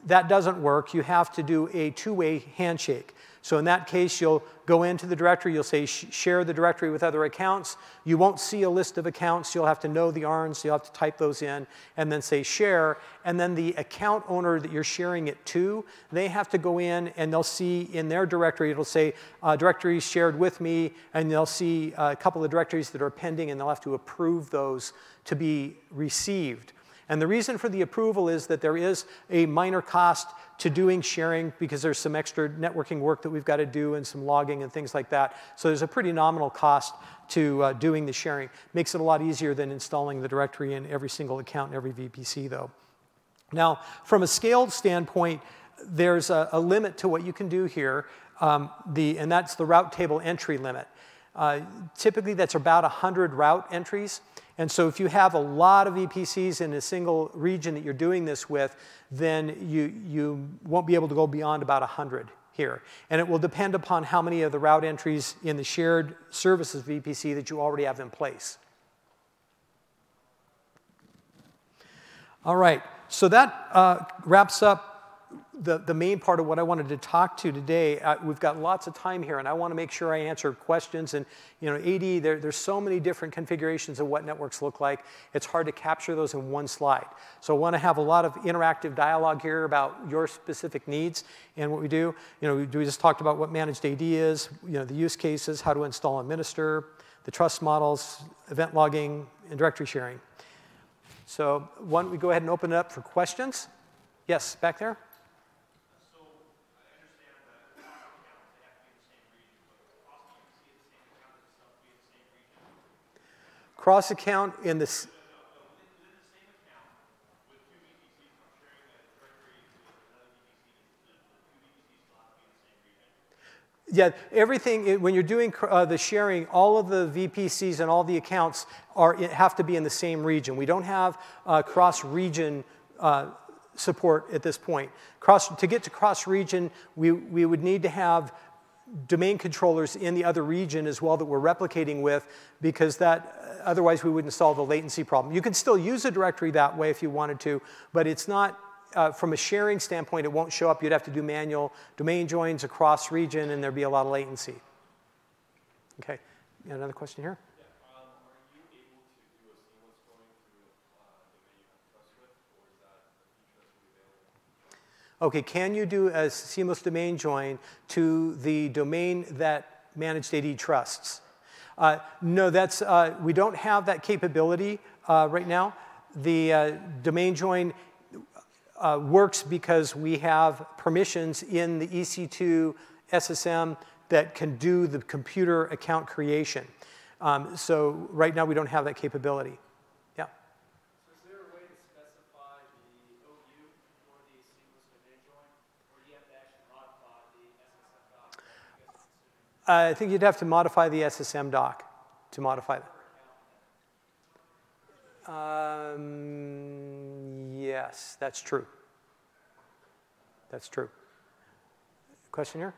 that doesn't work. You have to do a two-way handshake. So in that case, you'll go into the directory, you'll say share the directory with other accounts. You won't see a list of accounts, you'll have to know the ARNs, you'll have to type those in, and then say share. And then the account owner that you're sharing it to, they have to go in and they'll see in their directory, it'll say uh, shared with me, and they'll see a couple of directories that are pending, and they'll have to approve those to be received. And the reason for the approval is that there is a minor cost to doing sharing because there's some extra networking work that we've got to do and some logging and things like that. So there's a pretty nominal cost to uh, doing the sharing. Makes it a lot easier than installing the directory in every single account in every VPC though. Now, from a scaled standpoint, there's a, a limit to what you can do here, um, the, and that's the route table entry limit. Uh, typically, that's about 100 route entries. And so if you have a lot of VPCs in a single region that you're doing this with, then you, you won't be able to go beyond about 100 here. And it will depend upon how many of the route entries in the shared services VPC that you already have in place. All right, so that uh, wraps up the, the main part of what I wanted to talk to today. Uh, we've got lots of time here, and I want to make sure I answer questions. And you know, AD, there, there's so many different configurations of what networks look like. It's hard to capture those in one slide. So I want to have a lot of interactive dialogue here about your specific needs and what we do. You know, we, we just talked about what managed AD is, you know, the use cases, how to install and administer, the trust models, event logging, and directory sharing. So why don't we go ahead and open it up for questions? Yes, back there. Cross account in this. Yeah, everything, when you're doing uh, the sharing, all of the VPCs and all the accounts are, have to be in the same region. We don't have uh, cross-region uh, support at this point. Cross, to get to cross-region, we, we would need to have domain controllers in the other region as well that we're replicating with because that otherwise we wouldn't solve the latency problem. You can still use a directory that way if you wanted to, but it's not, uh, from a sharing standpoint, it won't show up. You'd have to do manual domain joins across region and there'd be a lot of latency. Okay, another question here? Okay, can you do a seamless domain join to the domain that managed AD trusts? Uh, no, that's, uh, we don't have that capability uh, right now. The uh, domain join uh, works because we have permissions in the EC2 SSM that can do the computer account creation. Um, so right now we don't have that capability. Yeah. So is there a way to specify the OU for the seamless domain join, or do you have to actually modify the SSM doc? Uh, I think you'd have to modify the SSM doc to modify that. Um, yes, that's true. That's true. Question here?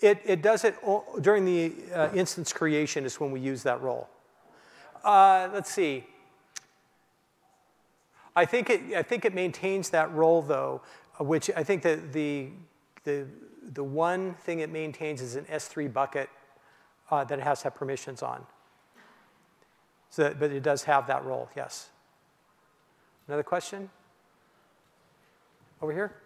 It, it does it during the uh, instance creation is when we use that role. Uh, let's see. I think it, I think it maintains that role though, uh, which I think that the, the, the one thing it maintains is an S3 bucket uh, that it has to have permissions on. So that, but it does have that role, yes. Another question? Over here?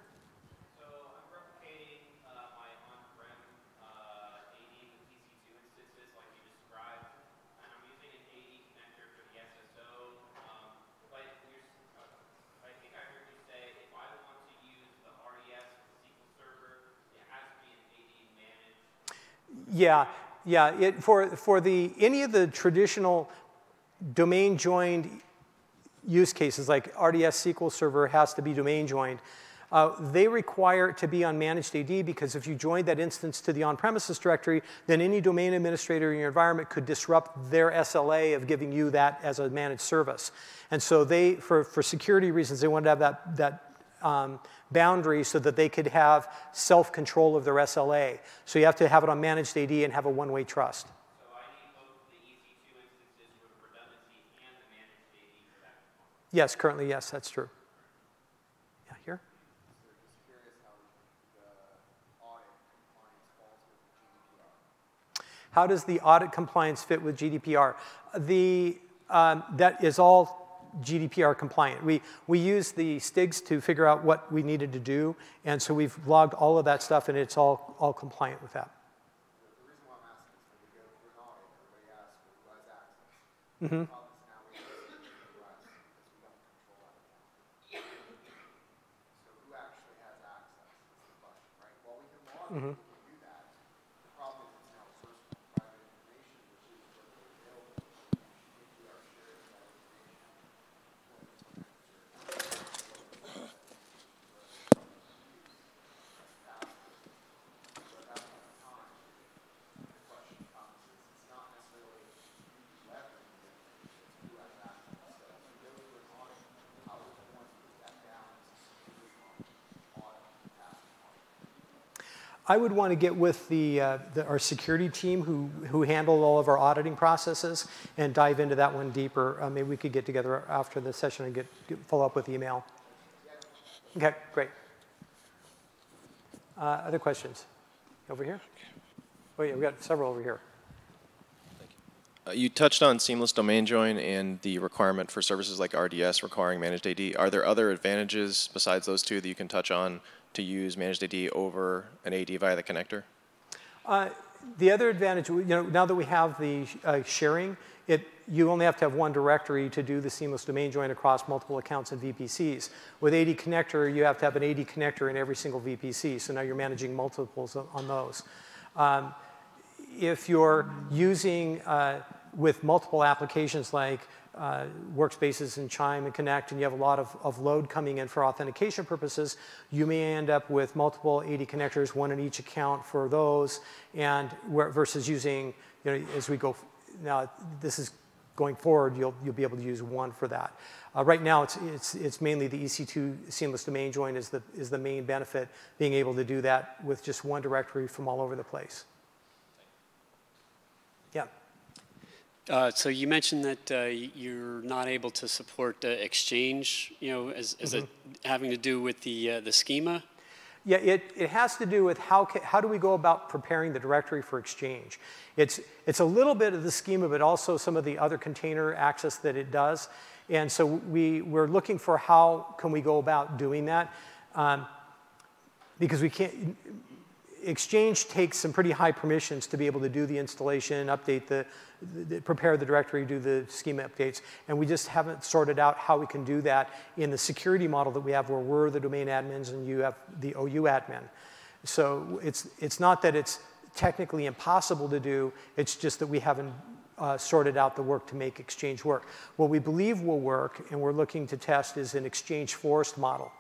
Yeah, yeah. It, for for the any of the traditional domain joined use cases like RDS SQL Server has to be domain joined. Uh, they require it to be on managed AD because if you join that instance to the on-premises directory, then any domain administrator in your environment could disrupt their SLA of giving you that as a managed service. And so they, for, for security reasons, they wanted to have that, that um, boundary so that they could have self-control of their SLA. So you have to have it on managed AD and have a one-way trust. Yes, currently, yes, that's true. Yeah, here? How does the audit compliance fit with GDPR? The, um, that is all GDPR compliant. We, we use the STIGs to figure out what we needed to do, and so we've logged all of that stuff, and it's all, all compliant with that. Mm-hmm. Mm-hmm. I would want to get with the, uh, the, our security team who, who handle all of our auditing processes and dive into that one deeper. Uh, maybe we could get together after the session and get, get follow up with email. Okay, great. Uh, other questions? Over here? Oh yeah, we got several over here. Thank you. Uh, you touched on seamless domain join and the requirement for services like RDS requiring managed AD. Are there other advantages besides those two that you can touch on to use managed AD over an AD via the connector? Uh, the other advantage, you know, now that we have the uh, sharing, it, you only have to have one directory to do the seamless domain join across multiple accounts and VPCs. With AD connector, you have to have an AD connector in every single VPC, so now you're managing multiples on those. Um, if you're using uh, with multiple applications like uh, workspaces in Chime and Connect, and you have a lot of, of load coming in for authentication purposes, you may end up with multiple AD connectors, one in each account for those, and where, versus using, you know, as we go, now this is going forward, you'll, you'll be able to use one for that. Uh, right now, it's, it's, it's mainly the EC2 seamless domain join is the, is the main benefit, being able to do that with just one directory from all over the place. Yeah. Uh, so you mentioned that uh, you're not able to support uh, exchange, you know, as, as mm -hmm. a, having to do with the uh, the schema. Yeah, it, it has to do with how, ca- how do we go about preparing the directory for exchange. It's, it's a little bit of the schema, but also some of the other container access that it does. And so we, we're looking for how can we go about doing that. Um, because we can't, Exchange takes some pretty high permissions to be able to do the installation, update the, the, prepare the directory, do the schema updates, and we just haven't sorted out how we can do that in the security model that we have where we're the domain admins and you have the OU admin. So it's, it's not that it's technically impossible to do, it's just that we haven't uh, sorted out the work to make Exchange work. What we believe will work, and we're looking to test, is an Exchange forest model.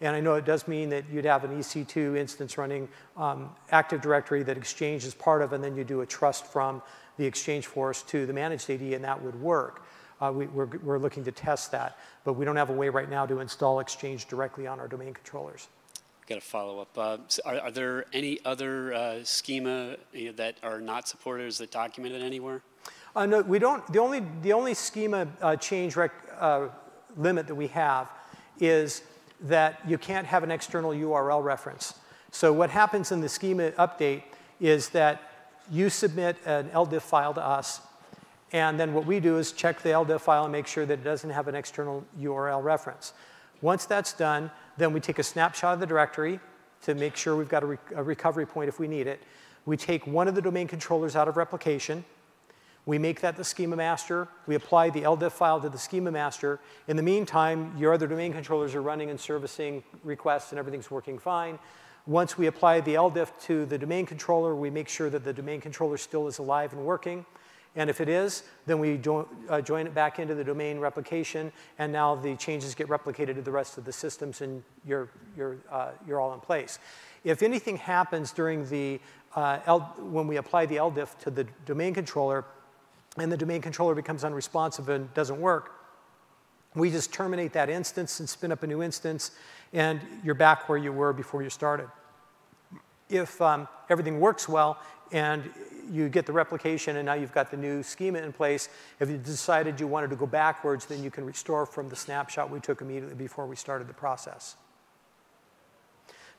And I know it does mean that you'd have an EC2 instance running um, Active Directory that Exchange is part of, and then you do a trust from the Exchange forest to the managed AD, and that would work. Uh, we, are we're, we're looking to test that, but we don't have a way right now to install Exchange directly on our domain controllers. Got a follow up. Uh, so are, are, there any other uh, schema you know, that are not supported? Is that documented anywhere? Uh, no, we don't. The only, the only schema uh, change rec, uh, limit that we have is that you can't have an external URL reference. So what happens in the schema update is that you submit an LDIF file to us, and then what we do is check the LDIF file and make sure that it doesn't have an external URL reference. Once that's done, then we take a snapshot of the directory to make sure we've got a, re a recovery point if we need it. We take one of the domain controllers out of replication, we make that the schema master. We apply the LDIF file to the schema master. In the meantime, your other domain controllers are running and servicing requests and everything's working fine. Once we apply the LDIF to the domain controller, we make sure that the domain controller still is alive and working. And if it is, then we uh, join it back into the domain replication, and now the changes get replicated to the rest of the systems, and you're, you're, uh, you're all in place. If anything happens during the, uh, L, when we apply the LDIF to the domain controller, and the domain controller becomes unresponsive and doesn't work, we just terminate that instance and spin up a new instance, and you're back where you were before you started. If um, everything works well and you get the replication and now you've got the new schema in place, if you decided you wanted to go backwards, then you can restore from the snapshot we took immediately before we started the process.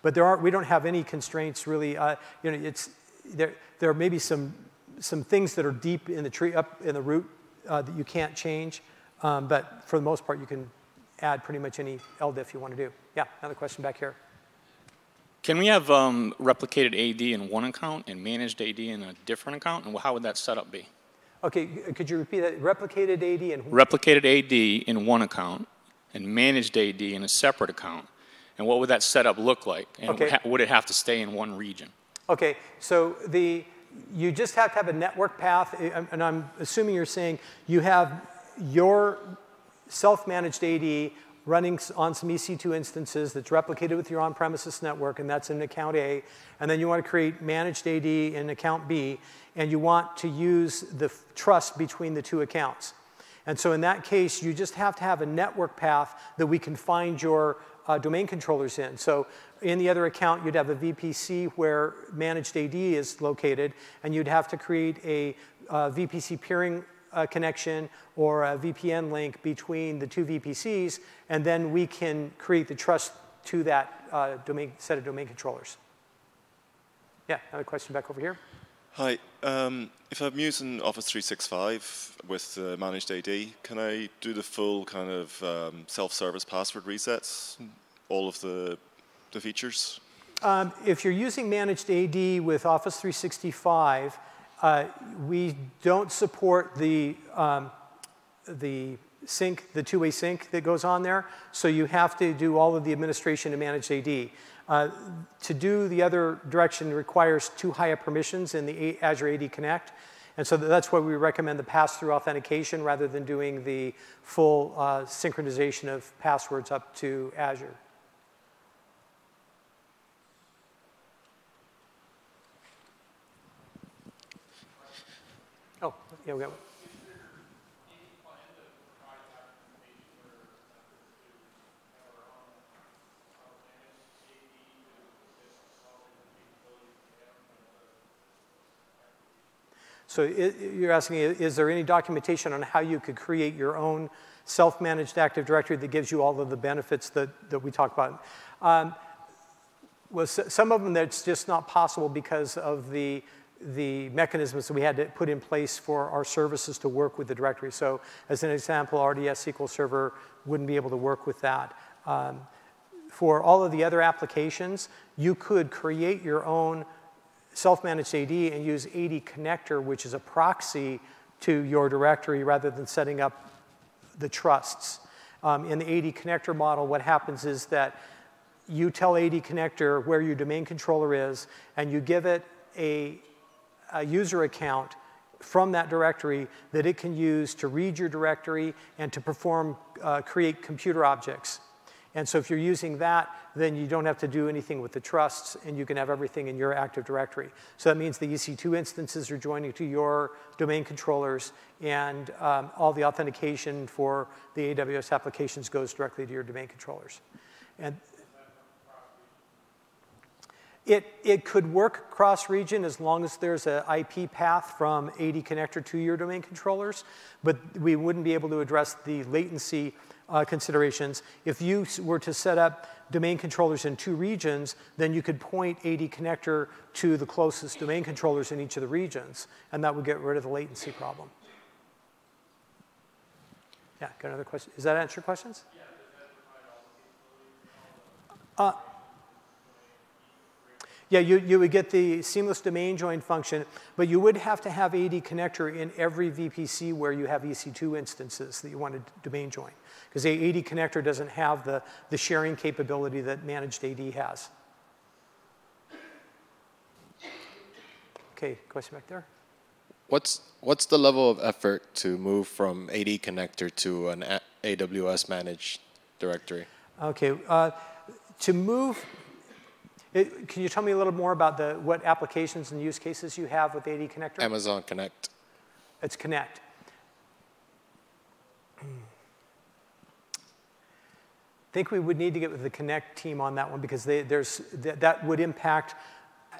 But there are, we don't have any constraints really. Uh, you know, it's, there, there may be some some things that are deep in the tree, up in the root, uh, that you can't change. Um, but for the most part, you can add pretty much any LDIF you want to do. Yeah, another question back here. Can we have um, replicated AD in one account and managed AD in a different account? And how would that setup be? Okay, could you repeat that? Replicated AD and replicated AD in one account and managed AD in a separate account. And what would that setup look like? And okay. would it have to stay in one region? Okay, so the you just have to have a network path, eh, and I'm assuming you're saying you have your self-managed AD running on some EC2 instances that's replicated with your on-premises network, and that's in account A, and then you want to create managed AD in account B, and you want to use the trust between the two accounts. And so in that case, you just have to have a network path that we can find your uh, domain controllers in. So in the other account, you'd have a VPC where managed AD is located, and you'd have to create a uh, VPC peering uh, connection or a VPN link between the two VPCs, and then we can create the trust to that uh, domain, set of domain controllers. Yeah, another question back over here. Hi. Um, if I'm using Office 365 with uh, managed AD, can I do the full kind of um, self-service password resets, all of the the features? Um, if you're using managed AD with Office 365, uh, we don't support the, um, the sync, the two-way sync that goes on there. So you have to do all of the administration in managed AD. Uh, to do the other direction requires too high permissions in the Azure AD Connect. And so that's why we recommend the pass-through authentication rather than doing the full uh, synchronization of passwords up to Azure. Oh, Yeah, we got one. So it, you're asking, is there any documentation on how you could create your own self-managed Active Directory that gives you all of the benefits that, that we talk about? Um, Well, some of them that's just not possible because of the, the mechanisms that we had to put in place for our services to work with the directory. So as an example, RDS SQL Server wouldn't be able to work with that. Um, for all of the other applications, you could create your own self-managed AD and use AD connector, which is a proxy to your directory rather than setting up the trusts. Um, in the AD connector model, what happens is that you tell AD connector where your domain controller is, and you give it a, a user account from that directory that it can use to read your directory and to perform, uh, create computer objects. And so if you're using that, then you don't have to do anything with the trusts, and you can have everything in your Active Directory. So that means the EC2 instances are joining to your domain controllers, and um, all the authentication for the AWS applications goes directly to your domain controllers. And it, it could work cross-region as long as there's an IP path from AD connector to your domain controllers, but we wouldn't be able to address the latency uh, considerations. If you were to set up domain controllers in two regions, then you could point AD connector to the closest domain controllers in each of the regions, and that would get rid of the latency problem. Yeah, got another question? Does that answer your questions? Yeah, you, you would get the seamless domain join function, but you would have to have AD connector in every VPC where you have EC2 instances that you want to domain join. Because the AD connector doesn't have the, the sharing capability that managed AD has. Okay, question back there? What's what's the level of effort to move from AD connector to an AWS managed directory? Okay, uh, to move, it, can you tell me a little more about the, what applications and use cases you have with AD connector? Amazon Connect. It's Connect. I think we would need to get with the Connect team on that one because they, there's, that, that would impact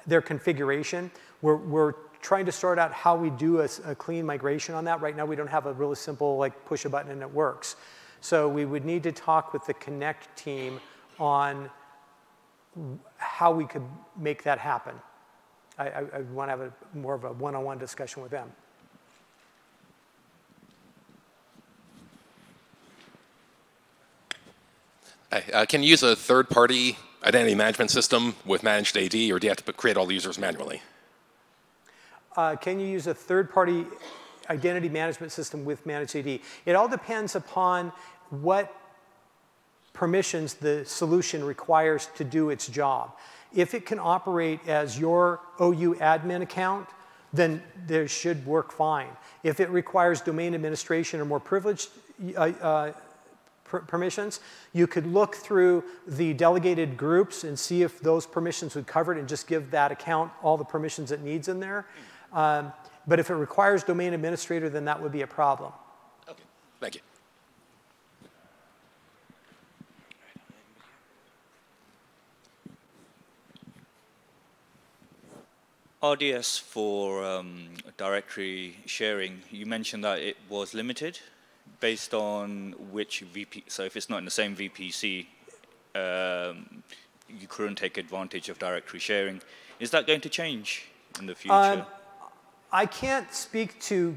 their configuration. We're, we're trying to sort out how we do a clean migration on that. Right now, we don't have a really simple, like, push a button and it works. So we would need to talk with the Connect team on how we could make that happen. I, I, I want to have a, more of a one-on-one discussion with them. Uh, can you use a third-party identity management system with managed AD, or do you have to create all the users manually? Uh, can you use a third-party identity management system with managed AD? It all depends upon what permissions the solution requires to do its job. If it can operate as your OU admin account, then there should work fine. If it requires domain administration or more privileged uh, uh, per- permissions, you could look through the delegated groups and see if those permissions would cover it and just give that account all the permissions it needs in there. Um, but if it requires domain administrator, then that would be a problem. Okay, thank you. RDS for um, directory sharing, you mentioned that it was limited based on which VP, so if it's not in the same VPC, um, you couldn't take advantage of directory sharing. Is that going to change in the future? Um, I can't speak to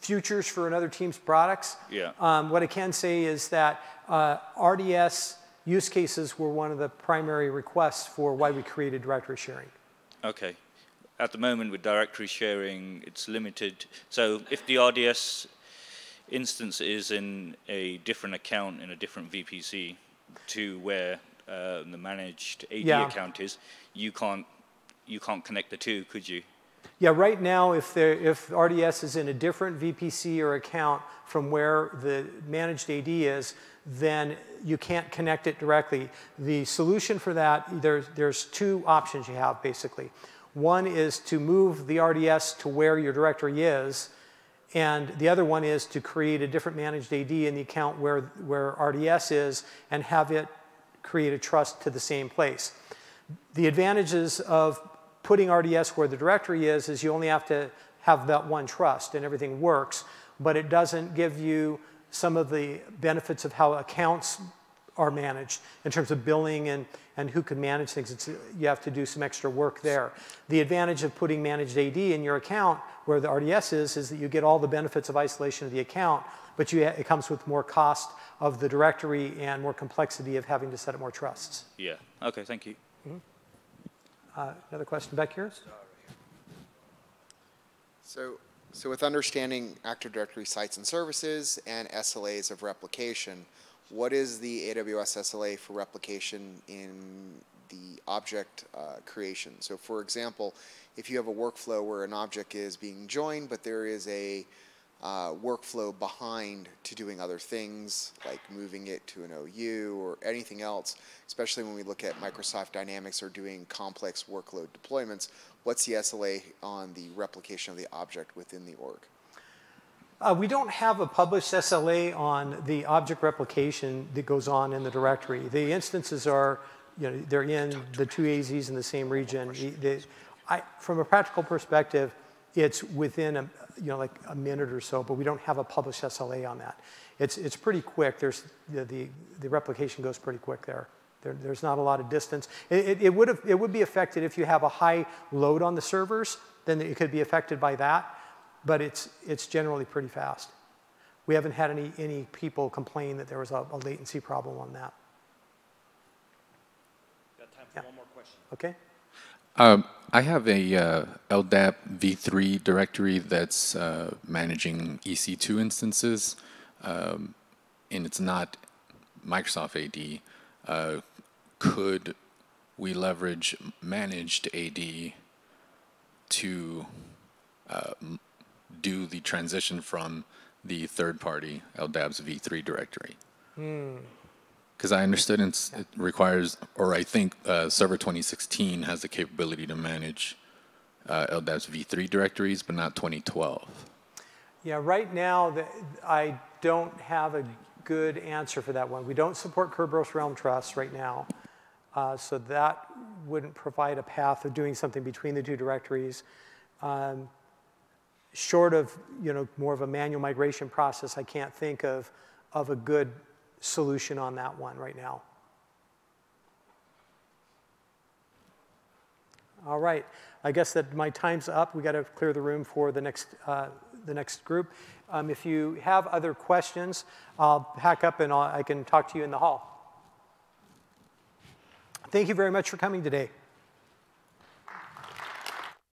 futures for another team's products. Yeah. Um, what I can say is that uh, RDS use cases were one of the primary requests for why we created directory sharing. Okay. At the moment with directory sharing, it's limited. So if the RDS instance is in a different account in a different VPC to where uh, the managed AD Yeah. account is, you can't you can't connect the two, could you? Yeah, right now, if, there, if RDS is in a different VPC or account from where the managed AD is, then you can't connect it directly. The solution for that, there's, there's two options you have, basically. One is to move the RDS to where your directory is, and the other one is to create a different managed AD in the account where, where RDS is and have it create a trust to the same place. The advantages of putting RDS where the directory is is you only have to have that one trust and everything works, but it doesn't give you some of the benefits of how accounts are managed in terms of billing and, and who can manage things. It's, you have to do some extra work there. The advantage of putting managed AD in your account where the RDS is, is that you get all the benefits of isolation of the account, but you, it comes with more cost of the directory and more complexity of having to set up more trusts. Yeah. Okay, thank you. Uh, another question back here? So, so with understanding Active Directory sites and services and SLAs of replication, what is the AWS SLA for replication in the object uh, creation? So for example, if you have a workflow where an object is being joined, but there is a uh, workflow behind to doing other things, like moving it to an OU or anything else, especially when we look at Microsoft Dynamics or doing complex workload deployments, what's the SLA on the replication of the object within the org? Uh, we don't have a published SLA on the object replication that goes on in the directory. The instances are, you know, they're in the two AZs in the same region. I, from a practical perspective, it's within a, you know, like a minute or so, but we don't have a published SLA on that. It's, it's pretty quick. There's, the, the, the replication goes pretty quick there. There, there's not a lot of distance. It, it, it, would have, it would be affected if you have a high load on the servers, then it could be affected by that, but it's, it's generally pretty fast. We haven't had any, any people complain that there was a, a latency problem on that. Got time Yeah. one more question. Okay? Um, I have a uh, LDAP v3 directory that's uh, managing EC2 instances, um, and it's not Microsoft AD. Uh, could we leverage managed AD to uh, m- do the transition from the third-party LDAP's v3 directory? Because I understood it's, it requires, or I think uh, Server 2016 has the capability to manage uh, LDAP's v3 directories, but not 2012. Yeah, right now, the, I don't have a good answer for that one. We don't support Kerberos Realm Trust right now, uh, so that wouldn't provide a path of doing something between the two directories. Um, short of, you know, more of a manual migration process, I can't think of, of a good solution on that one right now. All right, I guess that my time's up. We got to clear the room for the next, uh, the next group. Um, if you have other questions, I'll pack up and I'll, I can talk to you in the hall. Thank you very much for coming today.